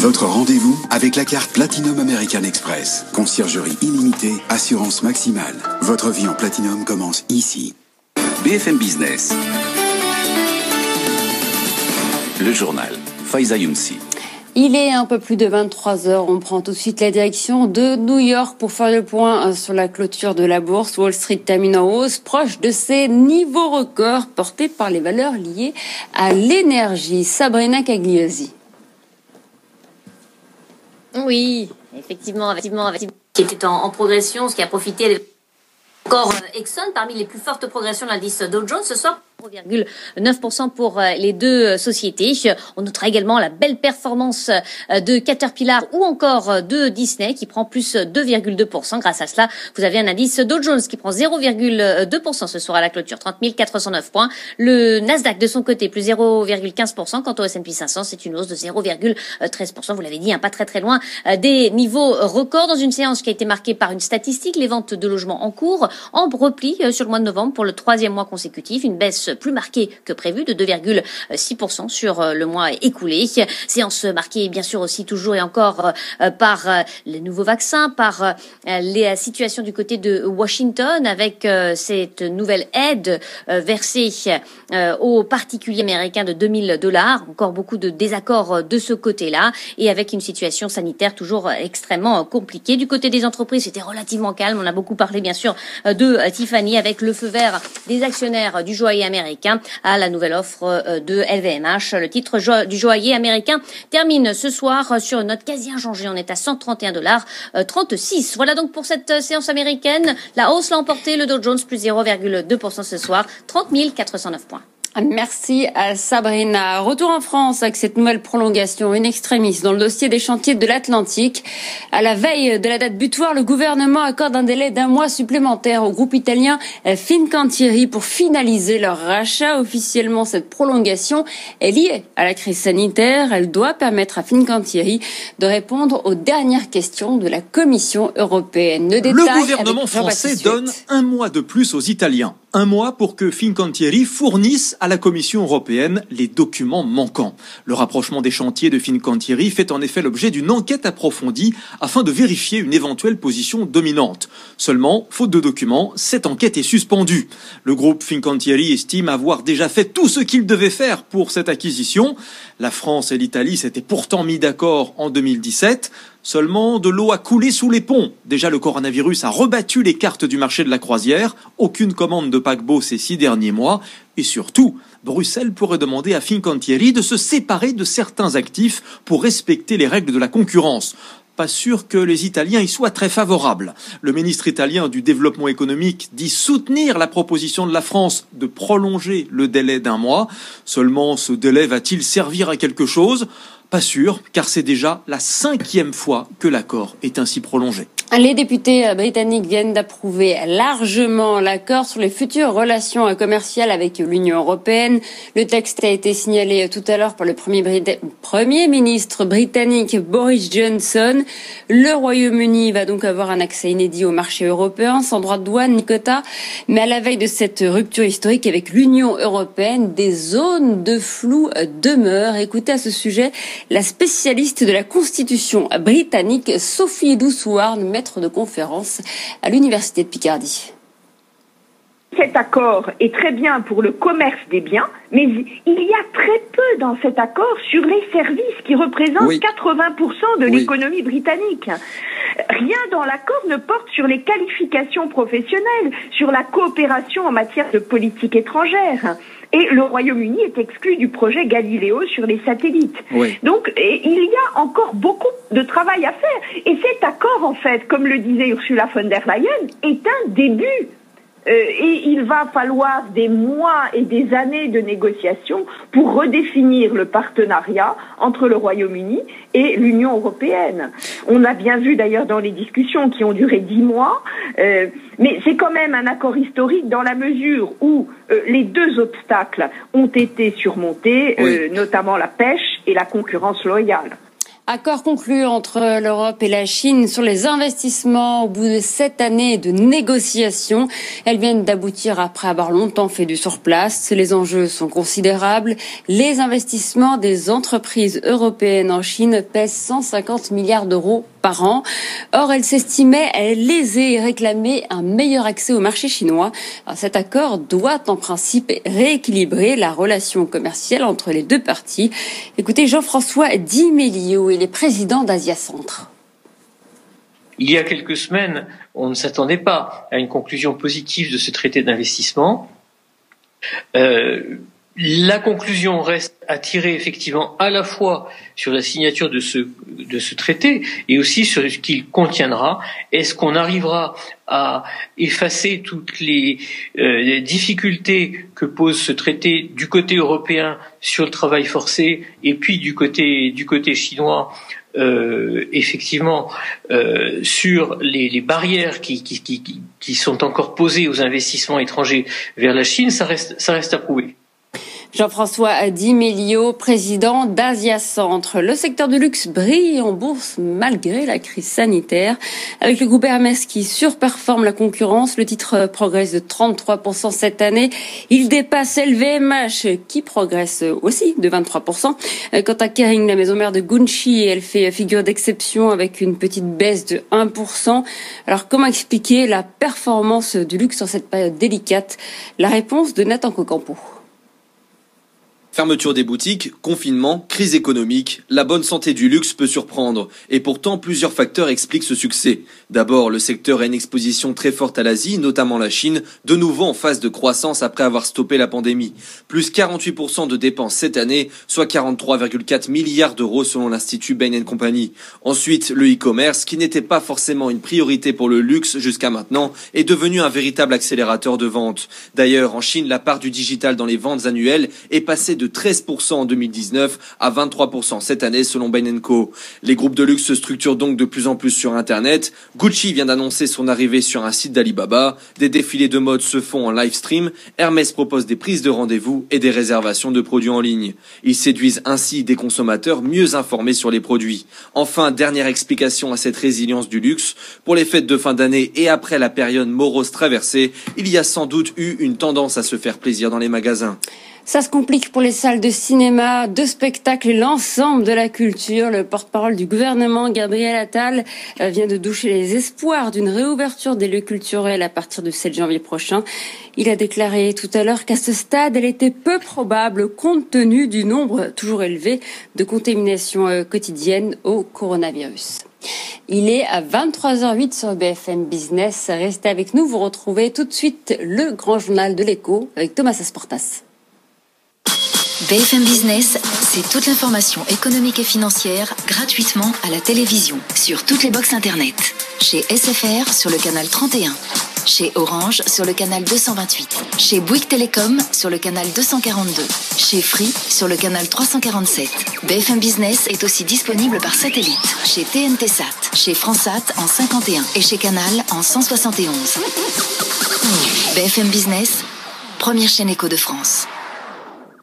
Votre rendez-vous avec la carte Platinum American Express. Conciergerie illimitée, assurance maximale. Votre vie en Platinum commence ici. BFM Business. Le journal. Faiza Younsi. Il est un peu plus de 23 heures. On prend tout de suite la direction de New York pour faire le point euh, sur la clôture de la bourse. Wall Street termine en hausse, proche de ses niveaux records portés par les valeurs liées à l'énergie. Sabrina Cagliosi. Oui, effectivement, effectivement, effectivement, qui était en, progression, ce qui a profité encore euh, Exxon parmi les plus fortes progressions de l'indice Dow Jones ce soir. 0,9% pour les deux sociétés. On notera également la belle performance de Caterpillar ou encore de Disney qui prend plus 2,2%. Grâce à cela, vous avez un indice Dow Jones qui prend 0,2% ce soir à la clôture, 30 409 points. Le Nasdaq de son côté plus 0,15%. Quant au S&P 500, c'est une hausse de 0,13%. Vous l'avez dit, hein, pas très très loin des niveaux records dans une séance qui a été marquée par une statistique, les ventes de logements en cours en repli sur le mois de novembre pour le troisième mois consécutif, une baisse plus marquée que prévu de 2,6% sur euh, le mois écoulé. Séance marquée bien sûr aussi toujours et encore euh, par euh, les nouveaux vaccins, par les situations du côté de Washington avec cette nouvelle aide versée aux particuliers américains de 2000 dollars. Encore beaucoup de désaccords de ce côté-là et avec une situation sanitaire toujours extrêmement compliquée. Du côté des entreprises, c'était relativement calme. On a beaucoup parlé bien sûr de Tiffany avec le feu vert des actionnaires du joaillier américain américain à la nouvelle offre euh, de LVMH. Le titre du joaillier américain termine ce soir sur une note quasi inchangée. On est à 131 dollars 36. Voilà donc pour cette euh, séance américaine. La hausse l'a emporté. Le Dow Jones plus 0,2% ce soir. 30 409 points. Merci à Sabrina. Retour en France avec cette nouvelle prolongation une extrémiste dans le dossier des chantiers de l'Atlantique. À la veille de la date butoir, le gouvernement accorde un délai d'un mois supplémentaire au groupe italien Fincantieri pour finaliser leur rachat. Officiellement, cette prolongation est liée à la crise sanitaire. Elle doit permettre à Fincantieri de répondre aux dernières questions de la Commission européenne. Le, le gouvernement français donne un mois de plus aux Italiens un mois pour que Fincantieri fournisse à la Commission européenne les documents manquants. Le rapprochement des chantiers de Fincantieri fait en effet l'objet d'une enquête approfondie afin de vérifier une éventuelle position dominante. Seulement, faute de documents, cette enquête est suspendue. Le groupe Fincantieri estime avoir déjà fait tout ce qu'il devait faire pour cette acquisition. La France et l'Italie s'étaient pourtant mis d'accord en 2017. Seulement, de l'eau a coulé sous les ponts. Déjà, le coronavirus a rebattu les cartes du marché de la croisière. Aucune commande de paquebot ces six derniers mois. Et surtout, Bruxelles pourrait demander à Fincantieri de se séparer de certains actifs pour respecter les règles de la concurrence pas sûr que les Italiens y soient très favorables. Le ministre italien du développement économique dit soutenir la proposition de la France de prolonger le délai d'un mois. Seulement, ce délai va-t-il servir à quelque chose? Pas sûr, car c'est déjà la cinquième fois que l'accord est ainsi prolongé. Les députés britanniques viennent d'approuver largement l'accord sur les futures relations commerciales avec l'Union européenne. Le texte a été signalé tout à l'heure par le premier, ministre britannique Boris Johnson. Le Royaume-Uni va donc avoir un accès inédit au marché européen sans droit de douane ni quota. Mais à la veille de cette rupture historique avec l'Union européenne, des zones de flou demeurent. Écoutez à ce sujet la spécialiste de la Constitution britannique Sophie Doussouard, maître de conférence à l'Université de Picardie. Cet accord est très bien pour le commerce des biens, mais il y a très peu dans cet accord sur les services qui représentent 80% de l'économie britannique. Rien dans l'accord ne porte sur les qualifications professionnelles, sur la coopération en matière de politique étrangère. Et le Royaume-Uni est exclu du projet Galileo sur les satellites. Donc, il y a encore beaucoup de travail à faire. Et cet accord, en fait, comme le disait Ursula von der Leyen, est un début euh, et il va falloir des mois et des années de négociations pour redéfinir le partenariat entre le Royaume-Uni et l'Union européenne. On a bien vu d'ailleurs dans les discussions qui ont duré dix mois, euh, mais c'est quand même un accord historique dans la mesure où euh, les deux obstacles ont été surmontés, notamment la pêche et la concurrence loyale. Accord conclu entre l'Europe et la Chine sur les investissements au bout de sept années de négociations. Elles viennent d'aboutir après avoir longtemps fait du surplace. Les enjeux sont considérables. Les investissements des entreprises européennes en Chine pèsent 150 milliards d'euros par an. Or, elle s'estimait lésée et réclamait un meilleur accès au marché chinois. cet accord doit en principe rééquilibrer la relation commerciale entre les deux parties. Écoutez Jean-François Di Melio, il est président d'Asia Centre. Il y a quelques semaines, on ne s'attendait pas à une conclusion positive de ce traité d'investissement. Euh, la conclusion reste à tirer effectivement à la fois sur la signature de ce, de ce traité et aussi sur ce qu'il contiendra. Est-ce qu'on arrivera à effacer toutes les, euh, difficultés que pose ce traité du côté européen sur le travail forcé et puis du côté, du côté chinois euh, effectivement euh, sur les, les barrières qui, qui, qui, qui, sont encore posées aux investissements étrangers vers la Chine, ça reste, ça reste à prouver. Jean-François Di président d'Asia Centre. Le secteur du luxe brille en bourse malgré la crise sanitaire. Avec le groupe Hermès qui surperforme la concurrence, le titre progresse de 33% cette année. Il dépasse LVMH qui progresse aussi de 23%. Quant à Kering, la maison mère de Gucci, elle fait figure d'exception avec une petite baisse de 1%. Alors comment expliquer la performance du luxe en cette période délicate? La réponse de Nathan Cocampo. Fermeture des boutiques, confinement, crise économique, la bonne santé du luxe peut surprendre. Et pourtant, plusieurs facteurs expliquent ce succès. D'abord, le secteur a une exposition très forte à l'Asie, notamment la Chine, de nouveau en phase de croissance après avoir stoppé la pandémie. Plus 48% de dépenses cette année, soit 43,4 milliards d'euros selon l'Institut Bain Company. Ensuite, le e-commerce, qui n'était pas forcément une priorité pour le luxe jusqu'à maintenant, est devenu un véritable accélérateur de vente. D'ailleurs, en Chine, la part du digital dans les ventes annuelles est passée de 13% en 2019 à 23% cette année selon Bain Co. Les groupes de luxe se structurent donc de plus en plus sur Internet. Gucci vient d'annoncer son arrivée sur un site d'Alibaba. Des défilés de mode se font en live stream. Hermès propose des prises de rendez-vous et des réservations de produits en ligne. Ils séduisent ainsi des consommateurs mieux informés sur les produits. Enfin, dernière explication à cette résilience du luxe. Pour les fêtes de fin d'année et après la période morose traversée, il y a sans doute eu une tendance à se faire plaisir dans les magasins. Ça se complique pour les salles de cinéma, de spectacle et l'ensemble de la culture. Le porte-parole du gouvernement, Gabriel Attal, euh, vient de doucher les espoirs d'une réouverture des lieux culturels à partir du 7 janvier prochain. Il a déclaré tout à l'heure qu'à ce stade, elle était peu probable compte tenu du nombre toujours élevé de contaminations euh, quotidiennes au coronavirus. Il est à 23h08 sur BFM Business. Restez avec nous, vous retrouvez tout de suite le grand journal de l'écho avec Thomas Asportas. BFM Business, c'est toute l'information économique et financière gratuitement à la télévision, sur toutes les boxes Internet. Chez SFR sur le canal 31. Chez Orange sur le canal 228. Chez Bouygues Télécom sur le canal 242. Chez Free sur le canal 347. BFM Business est aussi disponible par satellite. Chez TNT Sat, chez Fransat en 51 et chez Canal en 171. BFM Business, première chaîne éco de France.